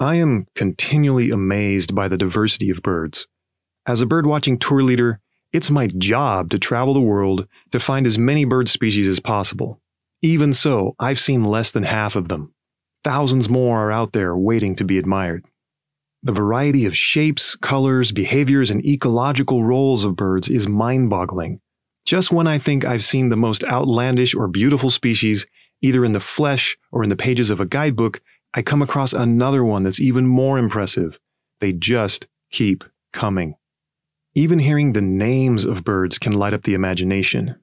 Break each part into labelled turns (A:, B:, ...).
A: I am continually amazed by the diversity of birds. As a birdwatching tour leader, it's my job to travel the world to find as many bird species as possible. Even so, I've seen less than half of them. Thousands more are out there waiting to be admired. The variety of shapes, colors, behaviors, and ecological roles of birds is mind boggling. Just when I think I've seen the most outlandish or beautiful species, either in the flesh or in the pages of a guidebook, I come across another one that's even more impressive. They just keep coming. Even hearing the names of birds can light up the imagination.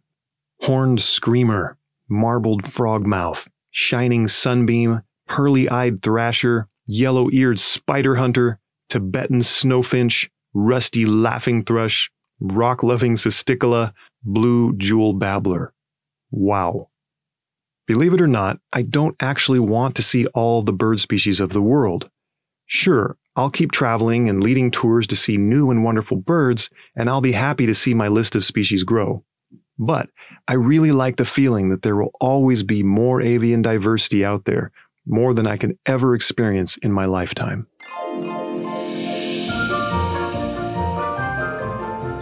A: Horned screamer, marbled frogmouth, shining sunbeam, pearly eyed thrasher, yellow eared spider hunter, Tibetan snowfinch, rusty laughing thrush, rock loving cisticola, blue jewel babbler. Wow. Believe it or not, I don't actually want to see all the bird species of the world. Sure, I'll keep traveling and leading tours to see new and wonderful birds, and I'll be happy to see my list of species grow. But I really like the feeling that there will always be more avian diversity out there, more than I can ever experience in my lifetime.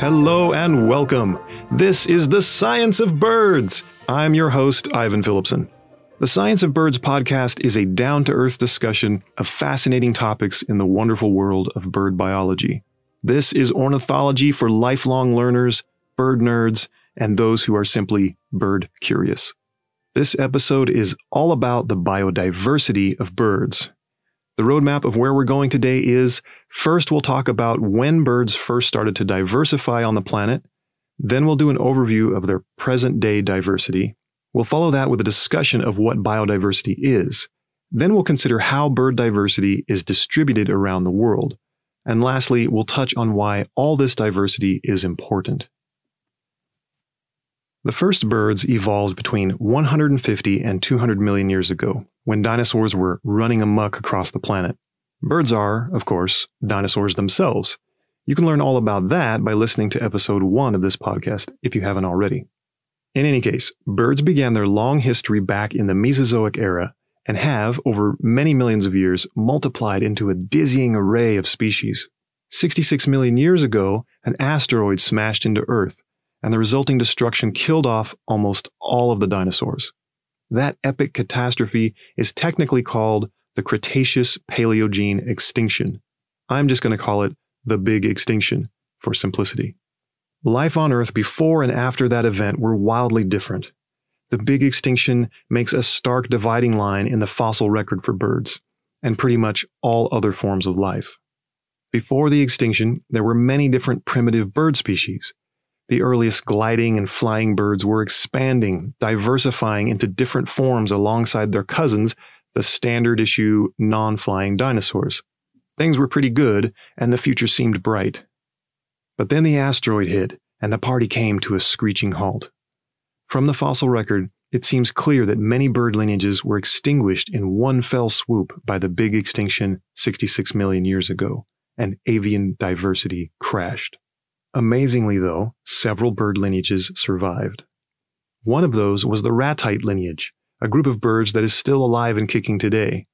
A: Hello and welcome. This is The Science of Birds. I'm your host, Ivan Phillipsen. The Science of Birds podcast is a down to earth discussion of fascinating topics in the wonderful world of bird biology. This is ornithology for lifelong learners, bird nerds, and those who are simply bird curious. This episode is all about the biodiversity of birds. The roadmap of where we're going today is first, we'll talk about when birds first started to diversify on the planet. Then we'll do an overview of their present day diversity. We'll follow that with a discussion of what biodiversity is. Then we'll consider how bird diversity is distributed around the world. And lastly, we'll touch on why all this diversity is important. The first birds evolved between 150 and 200 million years ago, when dinosaurs were running amuck across the planet. Birds are, of course, dinosaurs themselves. You can learn all about that by listening to episode 1 of this podcast if you haven't already. In any case, birds began their long history back in the Mesozoic era and have, over many millions of years, multiplied into a dizzying array of species. 66 million years ago, an asteroid smashed into Earth, and the resulting destruction killed off almost all of the dinosaurs. That epic catastrophe is technically called the Cretaceous Paleogene extinction. I'm just going to call it the Big Extinction for simplicity. Life on Earth before and after that event were wildly different. The Big Extinction makes a stark dividing line in the fossil record for birds, and pretty much all other forms of life. Before the extinction, there were many different primitive bird species, the earliest gliding and flying birds were expanding, diversifying into different forms alongside their cousins, the standard issue non flying dinosaurs. Things were pretty good, and the future seemed bright. But then the asteroid hit, and the party came to a screeching halt. From the fossil record, it seems clear that many bird lineages were extinguished in one fell swoop by the big extinction 66 million years ago, and avian diversity crashed. Amazingly, though, several bird lineages survived. One of those was the ratite lineage, a group of birds that is still alive and kicking today.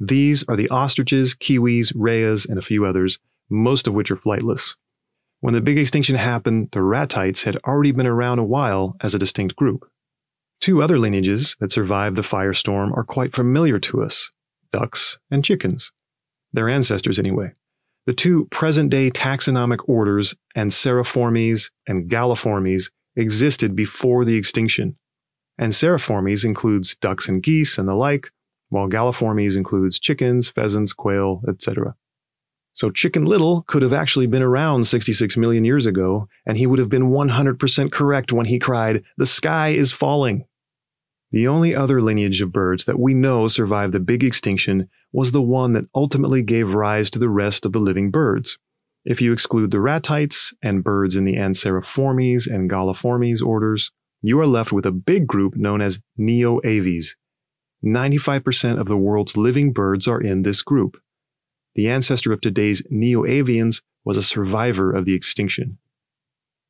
A: These are the ostriches, kiwis, rheas, and a few others, most of which are flightless. When the big extinction happened, the ratites had already been around a while as a distinct group. Two other lineages that survived the firestorm are quite familiar to us ducks and chickens. Their ancestors, anyway. The two present day taxonomic orders, Anseriformes and Galliformes, existed before the extinction. Anseriformes includes ducks and geese and the like, while Galliformes includes chickens, pheasants, quail, etc. So Chicken Little could have actually been around 66 million years ago, and he would have been 100% correct when he cried, The sky is falling. The only other lineage of birds that we know survived the big extinction was the one that ultimately gave rise to the rest of the living birds. If you exclude the ratites and birds in the Anseriformes and Galliformes orders, you are left with a big group known as Neoaves. 95% of the world's living birds are in this group. The ancestor of today's Neoavians was a survivor of the extinction.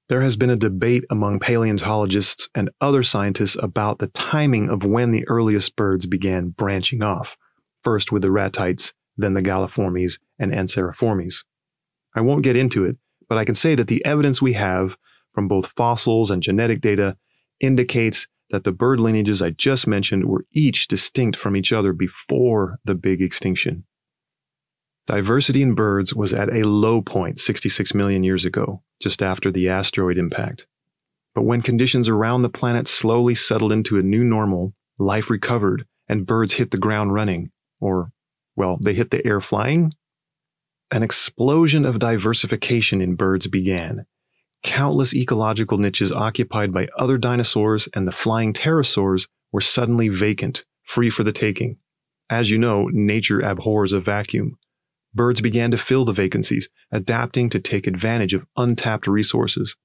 A: There has been a debate among paleontologists and other scientists about the timing of when the earliest birds began branching off, first with the ratites, then the Galliformes and Anseriformes. I won't get into it, but I can say that the evidence we have from both fossils and genetic data indicates that the bird lineages I just mentioned were each distinct from each other before the big extinction. Diversity in birds was at a low point 66 million years ago, just after the asteroid impact. But when conditions around the planet slowly settled into a new normal, life recovered and birds hit the ground running, or, well, they hit the air flying. An explosion of diversification in birds began. Countless ecological niches occupied by other dinosaurs and the flying pterosaurs were suddenly vacant, free for the taking. As you know, nature abhors a vacuum. Birds began to fill the vacancies, adapting to take advantage of untapped resources.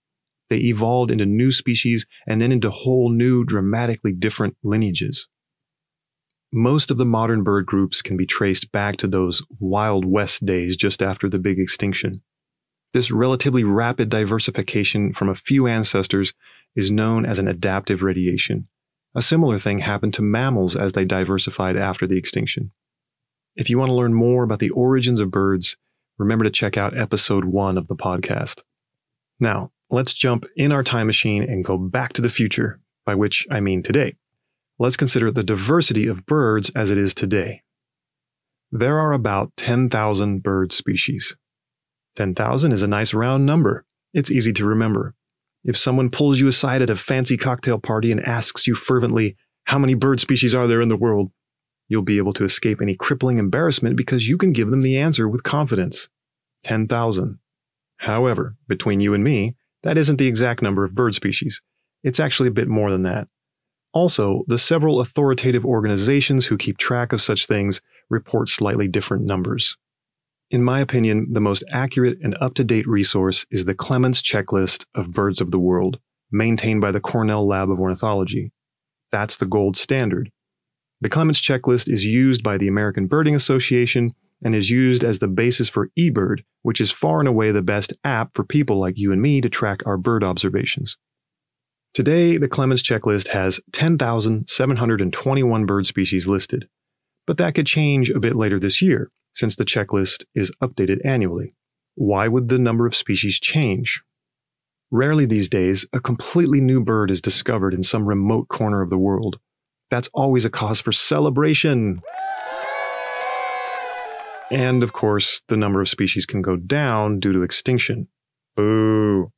A: They evolved into new species and then into whole new, dramatically different lineages. Most of the modern bird groups can be traced back to those Wild West days just after the big extinction. This relatively rapid diversification from a few ancestors is known as an adaptive radiation. A similar thing happened to mammals as they diversified after the extinction. If you want to learn more about the origins of birds, remember to check out episode one of the podcast. Now, let's jump in our time machine and go back to the future, by which I mean today. Let's consider the diversity of birds as it is today. There are about 10,000 bird species. 10,000 is a nice round number. It's easy to remember. If someone pulls you aside at a fancy cocktail party and asks you fervently, How many bird species are there in the world? You'll be able to escape any crippling embarrassment because you can give them the answer with confidence 10,000. However, between you and me, that isn't the exact number of bird species. It's actually a bit more than that. Also, the several authoritative organizations who keep track of such things report slightly different numbers. In my opinion, the most accurate and up to date resource is the Clements Checklist of Birds of the World, maintained by the Cornell Lab of Ornithology. That's the gold standard. The Clements checklist is used by the American Birding Association and is used as the basis for eBird, which is far and away the best app for people like you and me to track our bird observations. Today, the Clements checklist has 10,721 bird species listed, but that could change a bit later this year since the checklist is updated annually. Why would the number of species change? Rarely these days, a completely new bird is discovered in some remote corner of the world that's always a cause for celebration. And of course, the number of species can go down due to extinction. Boo.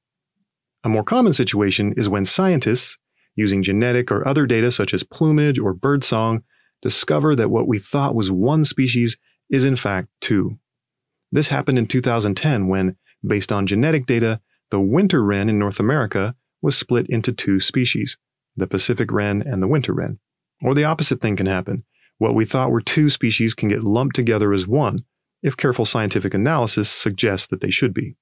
A: A more common situation is when scientists, using genetic or other data such as plumage or birdsong, discover that what we thought was one species is in fact two. This happened in 2010 when, based on genetic data, the winter wren in North America was split into two species, the Pacific wren and the winter wren. Or the opposite thing can happen. What we thought were two species can get lumped together as one, if careful scientific analysis suggests that they should be.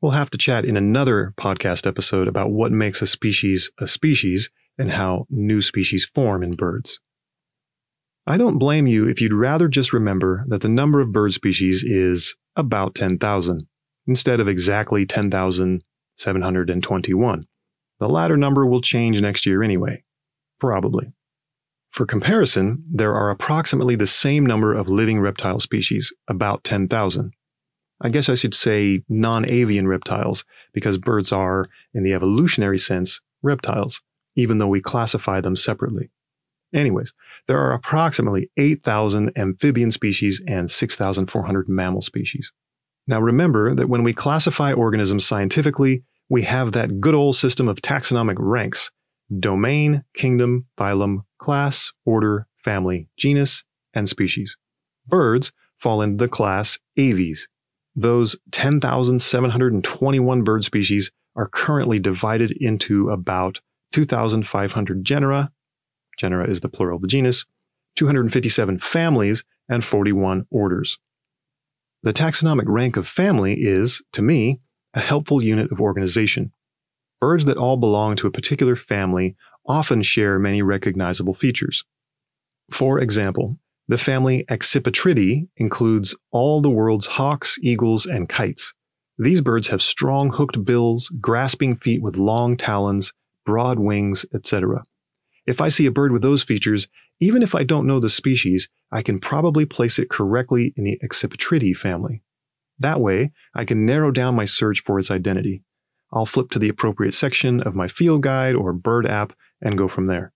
A: We'll have to chat in another podcast episode about what makes a species a species and how new species form in birds. I don't blame you if you'd rather just remember that the number of bird species is about 10,000 instead of exactly 10,721. The latter number will change next year anyway. Probably. For comparison, there are approximately the same number of living reptile species, about 10,000. I guess I should say non avian reptiles, because birds are, in the evolutionary sense, reptiles, even though we classify them separately. Anyways, there are approximately 8,000 amphibian species and 6,400 mammal species. Now remember that when we classify organisms scientifically, we have that good old system of taxonomic ranks domain, kingdom, phylum, class, order, family, genus, and species. Birds fall into the class Aves. Those 10,721 bird species are currently divided into about 2,500 genera, genera is the plural of the genus, 257 families, and 41 orders. The taxonomic rank of family is, to me, a helpful unit of organization. Birds that all belong to a particular family often share many recognizable features. For example, the family Accipitridae includes all the world's hawks, eagles, and kites. These birds have strong hooked bills, grasping feet with long talons, broad wings, etc. If I see a bird with those features, even if I don't know the species, I can probably place it correctly in the Accipitridae family. That way, I can narrow down my search for its identity. I'll flip to the appropriate section of my field guide or bird app and go from there.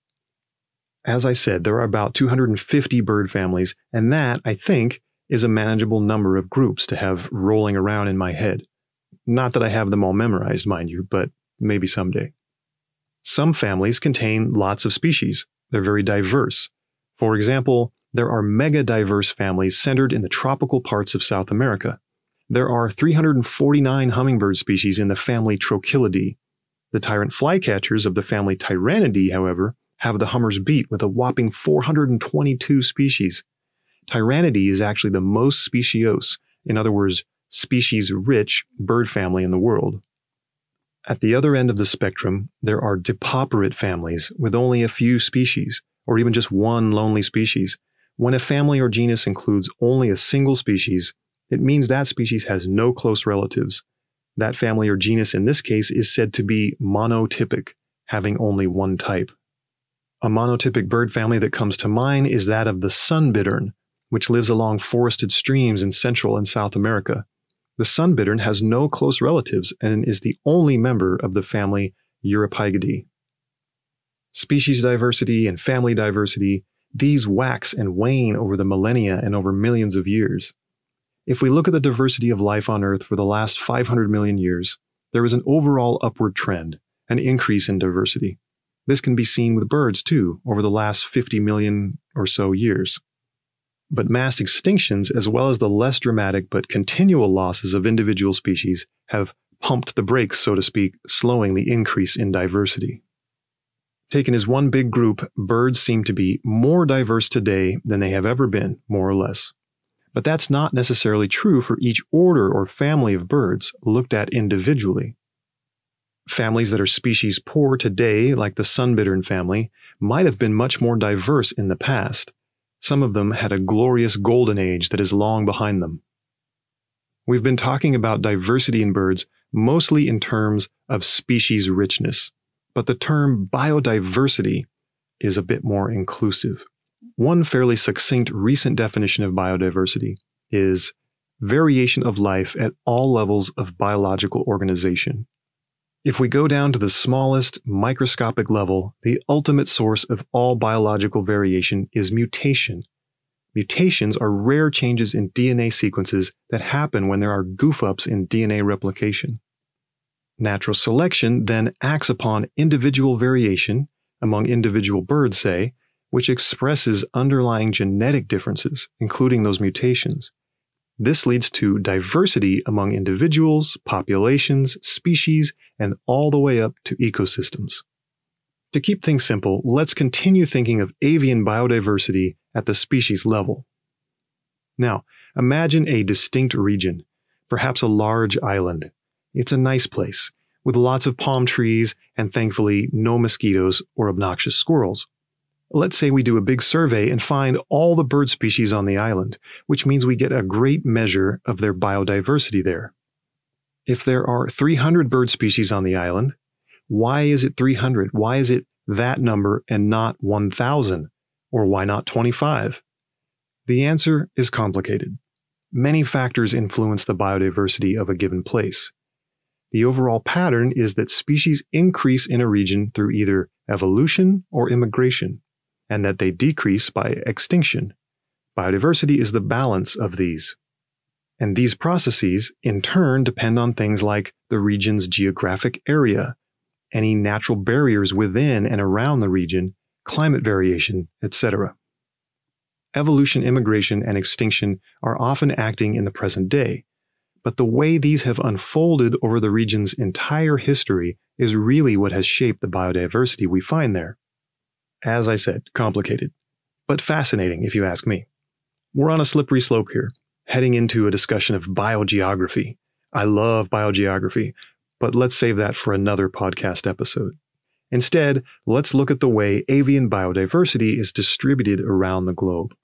A: As I said, there are about 250 bird families, and that, I think, is a manageable number of groups to have rolling around in my head. Not that I have them all memorized, mind you, but maybe someday. Some families contain lots of species. They're very diverse. For example, there are mega diverse families centered in the tropical parts of South America. There are 349 hummingbird species in the family Trochilidae. The tyrant flycatchers of the family Tyrannidae, however, have the hummers beat with a whopping 422 species. Tyrannidae is actually the most speciose, in other words, species rich bird family in the world. At the other end of the spectrum, there are depauperate families with only a few species, or even just one lonely species. When a family or genus includes only a single species, it means that species has no close relatives. That family or genus in this case is said to be monotypic, having only one type. A monotypic bird family that comes to mind is that of the sunbittern, which lives along forested streams in Central and South America. The sunbittern has no close relatives and is the only member of the family Eurypygidae. Species diversity and family diversity, these wax and wane over the millennia and over millions of years. If we look at the diversity of life on Earth for the last 500 million years, there is an overall upward trend, an increase in diversity. This can be seen with birds too over the last 50 million or so years. But mass extinctions, as well as the less dramatic but continual losses of individual species, have pumped the brakes, so to speak, slowing the increase in diversity. Taken as one big group, birds seem to be more diverse today than they have ever been, more or less. But that's not necessarily true for each order or family of birds looked at individually. Families that are species poor today, like the sunbittern family, might have been much more diverse in the past. Some of them had a glorious golden age that is long behind them. We've been talking about diversity in birds mostly in terms of species richness, but the term biodiversity is a bit more inclusive. One fairly succinct recent definition of biodiversity is variation of life at all levels of biological organization. If we go down to the smallest microscopic level, the ultimate source of all biological variation is mutation. Mutations are rare changes in DNA sequences that happen when there are goof ups in DNA replication. Natural selection then acts upon individual variation, among individual birds, say, which expresses underlying genetic differences, including those mutations. This leads to diversity among individuals, populations, species, and all the way up to ecosystems. To keep things simple, let's continue thinking of avian biodiversity at the species level. Now, imagine a distinct region, perhaps a large island. It's a nice place, with lots of palm trees and thankfully no mosquitoes or obnoxious squirrels. Let's say we do a big survey and find all the bird species on the island, which means we get a great measure of their biodiversity there. If there are 300 bird species on the island, why is it 300? Why is it that number and not 1,000? Or why not 25? The answer is complicated. Many factors influence the biodiversity of a given place. The overall pattern is that species increase in a region through either evolution or immigration and that they decrease by extinction. Biodiversity is the balance of these. And these processes, in turn, depend on things like the region's geographic area, any natural barriers within and around the region, climate variation, etc. Evolution, immigration, and extinction are often acting in the present day, but the way these have unfolded over the region's entire history is really what has shaped the biodiversity we find there. As I said, complicated, but fascinating if you ask me. We're on a slippery slope here, heading into a discussion of biogeography. I love biogeography, but let's save that for another podcast episode. Instead, let's look at the way avian biodiversity is distributed around the globe.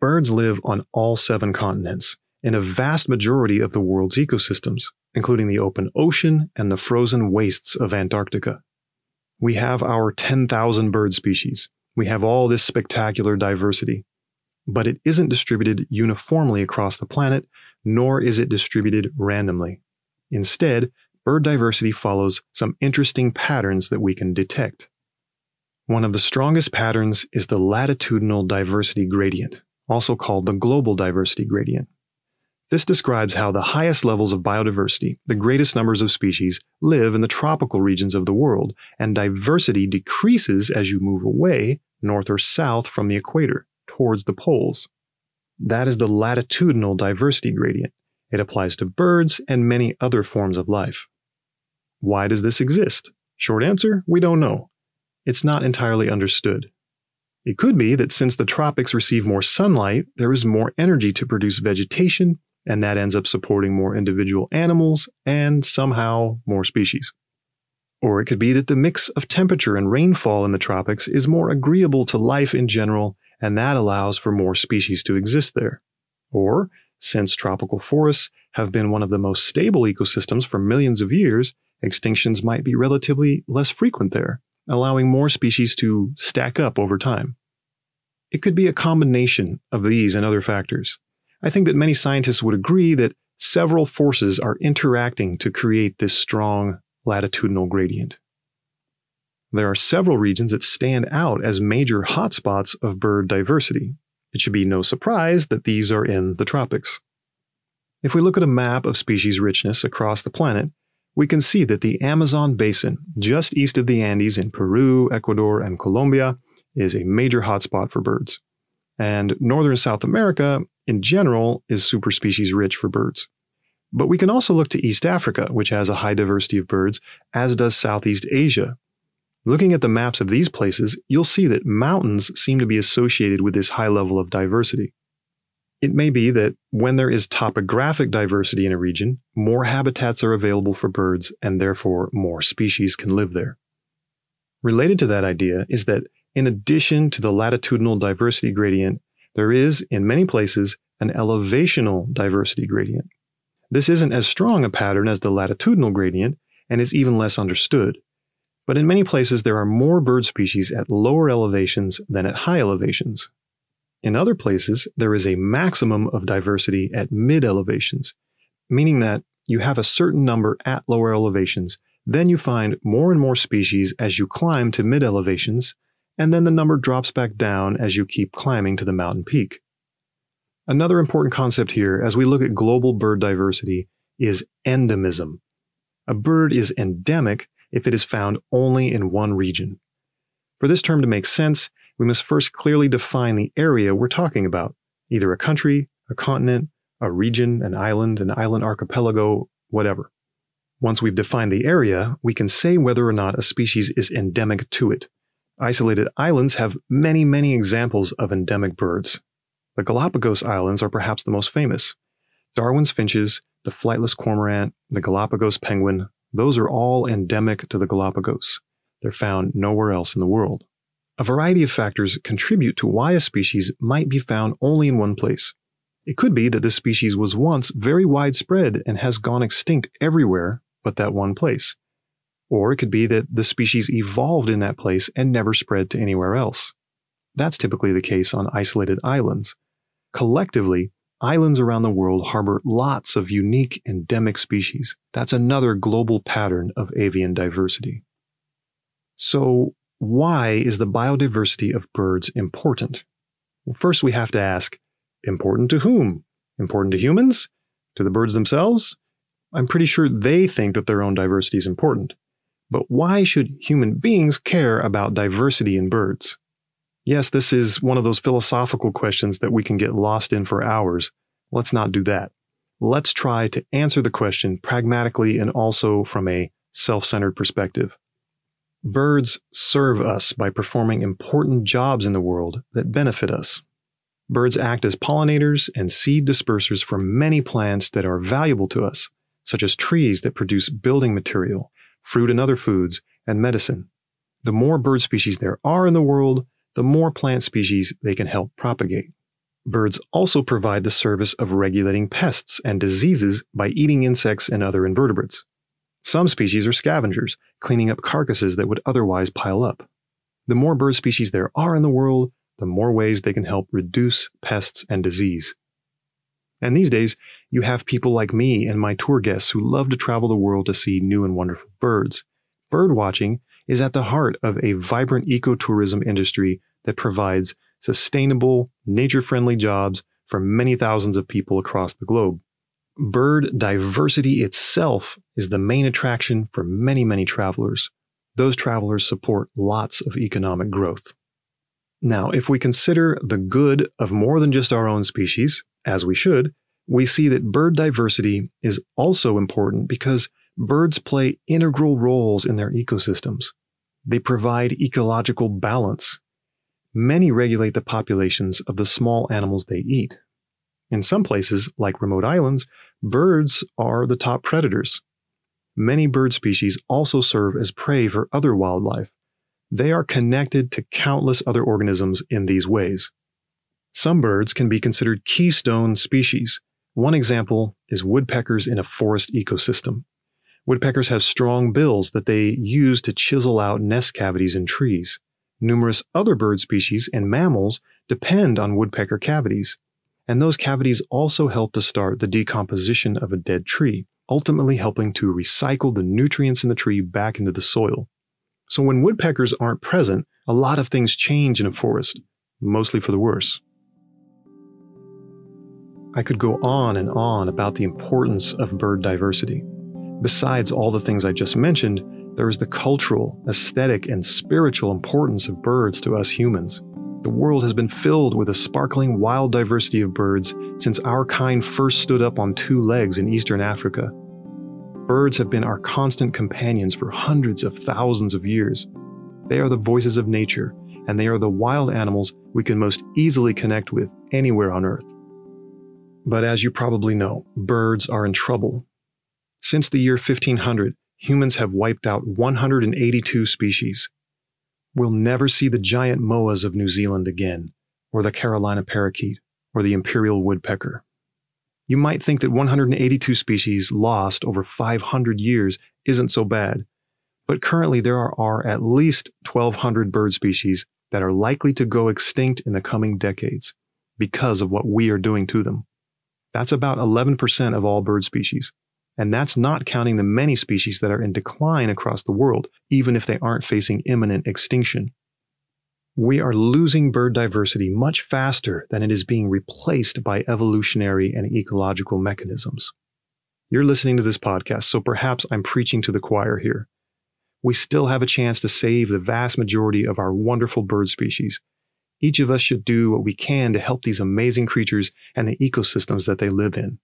A: Birds live on all seven continents, in a vast majority of the world's ecosystems, including the open ocean and the frozen wastes of Antarctica. We have our 10,000 bird species. We have all this spectacular diversity. But it isn't distributed uniformly across the planet, nor is it distributed randomly. Instead, bird diversity follows some interesting patterns that we can detect. One of the strongest patterns is the latitudinal diversity gradient, also called the global diversity gradient. This describes how the highest levels of biodiversity, the greatest numbers of species, live in the tropical regions of the world, and diversity decreases as you move away, north or south, from the equator, towards the poles. That is the latitudinal diversity gradient. It applies to birds and many other forms of life. Why does this exist? Short answer we don't know. It's not entirely understood. It could be that since the tropics receive more sunlight, there is more energy to produce vegetation and that ends up supporting more individual animals and somehow more species. Or it could be that the mix of temperature and rainfall in the tropics is more agreeable to life in general, and that allows for more species to exist there. Or, since tropical forests have been one of the most stable ecosystems for millions of years, extinctions might be relatively less frequent there, allowing more species to stack up over time. It could be a combination of these and other factors. I think that many scientists would agree that several forces are interacting to create this strong latitudinal gradient. There are several regions that stand out as major hotspots of bird diversity. It should be no surprise that these are in the tropics. If we look at a map of species richness across the planet, we can see that the Amazon basin, just east of the Andes in Peru, Ecuador, and Colombia, is a major hotspot for birds. And northern South America in general is superspecies rich for birds. But we can also look to East Africa, which has a high diversity of birds, as does Southeast Asia. Looking at the maps of these places, you'll see that mountains seem to be associated with this high level of diversity. It may be that when there is topographic diversity in a region, more habitats are available for birds and therefore more species can live there. Related to that idea is that in addition to the latitudinal diversity gradient, there is, in many places, an elevational diversity gradient. This isn't as strong a pattern as the latitudinal gradient and is even less understood. But in many places, there are more bird species at lower elevations than at high elevations. In other places, there is a maximum of diversity at mid elevations, meaning that you have a certain number at lower elevations, then you find more and more species as you climb to mid elevations, and then the number drops back down as you keep climbing to the mountain peak. Another important concept here as we look at global bird diversity is endemism. A bird is endemic if it is found only in one region. For this term to make sense, we must first clearly define the area we're talking about, either a country, a continent, a region, an island, an island archipelago, whatever. Once we've defined the area, we can say whether or not a species is endemic to it. Isolated islands have many, many examples of endemic birds. The Galapagos Islands are perhaps the most famous. Darwin's finches, the flightless cormorant, the Galapagos penguin, those are all endemic to the Galapagos. They're found nowhere else in the world. A variety of factors contribute to why a species might be found only in one place. It could be that this species was once very widespread and has gone extinct everywhere but that one place. Or it could be that the species evolved in that place and never spread to anywhere else. That's typically the case on isolated islands. Collectively, islands around the world harbor lots of unique endemic species. That's another global pattern of avian diversity. So, why is the biodiversity of birds important? Well, first, we have to ask important to whom? Important to humans? To the birds themselves? I'm pretty sure they think that their own diversity is important. But why should human beings care about diversity in birds? Yes, this is one of those philosophical questions that we can get lost in for hours. Let's not do that. Let's try to answer the question pragmatically and also from a self centered perspective. Birds serve us by performing important jobs in the world that benefit us. Birds act as pollinators and seed dispersers for many plants that are valuable to us, such as trees that produce building material fruit and other foods, and medicine. The more bird species there are in the world, the more plant species they can help propagate. Birds also provide the service of regulating pests and diseases by eating insects and other invertebrates. Some species are scavengers, cleaning up carcasses that would otherwise pile up. The more bird species there are in the world, the more ways they can help reduce pests and disease. And these days, you have people like me and my tour guests who love to travel the world to see new and wonderful birds. Bird watching is at the heart of a vibrant ecotourism industry that provides sustainable, nature friendly jobs for many thousands of people across the globe. Bird diversity itself is the main attraction for many, many travelers. Those travelers support lots of economic growth. Now, if we consider the good of more than just our own species, as we should, we see that bird diversity is also important because birds play integral roles in their ecosystems. They provide ecological balance. Many regulate the populations of the small animals they eat. In some places, like remote islands, birds are the top predators. Many bird species also serve as prey for other wildlife. They are connected to countless other organisms in these ways. Some birds can be considered keystone species. One example is woodpeckers in a forest ecosystem. Woodpeckers have strong bills that they use to chisel out nest cavities in trees. Numerous other bird species and mammals depend on woodpecker cavities, and those cavities also help to start the decomposition of a dead tree, ultimately helping to recycle the nutrients in the tree back into the soil. So when woodpeckers aren't present, a lot of things change in a forest, mostly for the worse. I could go on and on about the importance of bird diversity. Besides all the things I just mentioned, there is the cultural, aesthetic, and spiritual importance of birds to us humans. The world has been filled with a sparkling wild diversity of birds since our kind first stood up on two legs in eastern Africa. Birds have been our constant companions for hundreds of thousands of years. They are the voices of nature, and they are the wild animals we can most easily connect with anywhere on Earth. But as you probably know, birds are in trouble since the year 1500, humans have wiped out 182 species. We'll never see the giant moas of New Zealand again, or the Carolina parakeet, or the imperial woodpecker. You might think that 182 species lost over 500 years isn't so bad, but currently there are, are at least 1,200 bird species that are likely to go extinct in the coming decades because of what we are doing to them. That's about 11% of all bird species. And that's not counting the many species that are in decline across the world, even if they aren't facing imminent extinction. We are losing bird diversity much faster than it is being replaced by evolutionary and ecological mechanisms. You're listening to this podcast, so perhaps I'm preaching to the choir here. We still have a chance to save the vast majority of our wonderful bird species. Each of us should do what we can to help these amazing creatures and the ecosystems that they live in.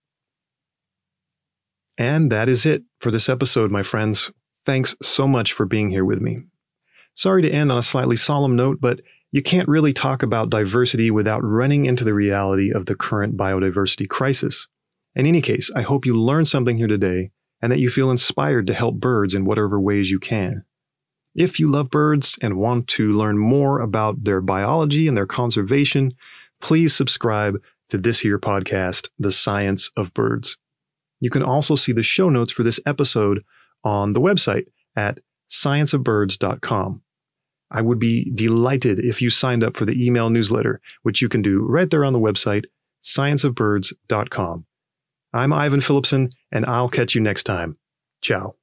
A: And that is it for this episode, my friends. Thanks so much for being here with me. Sorry to end on a slightly solemn note, but you can't really talk about diversity without running into the reality of the current biodiversity crisis. In any case, I hope you learned something here today and that you feel inspired to help birds in whatever ways you can. If you love birds and want to learn more about their biology and their conservation, please subscribe to this here podcast, The Science of Birds. You can also see the show notes for this episode on the website at scienceofbirds.com. I would be delighted if you signed up for the email newsletter, which you can do right there on the website, scienceofbirds.com. I'm Ivan Phillipsen, and I'll catch you next time. Ciao.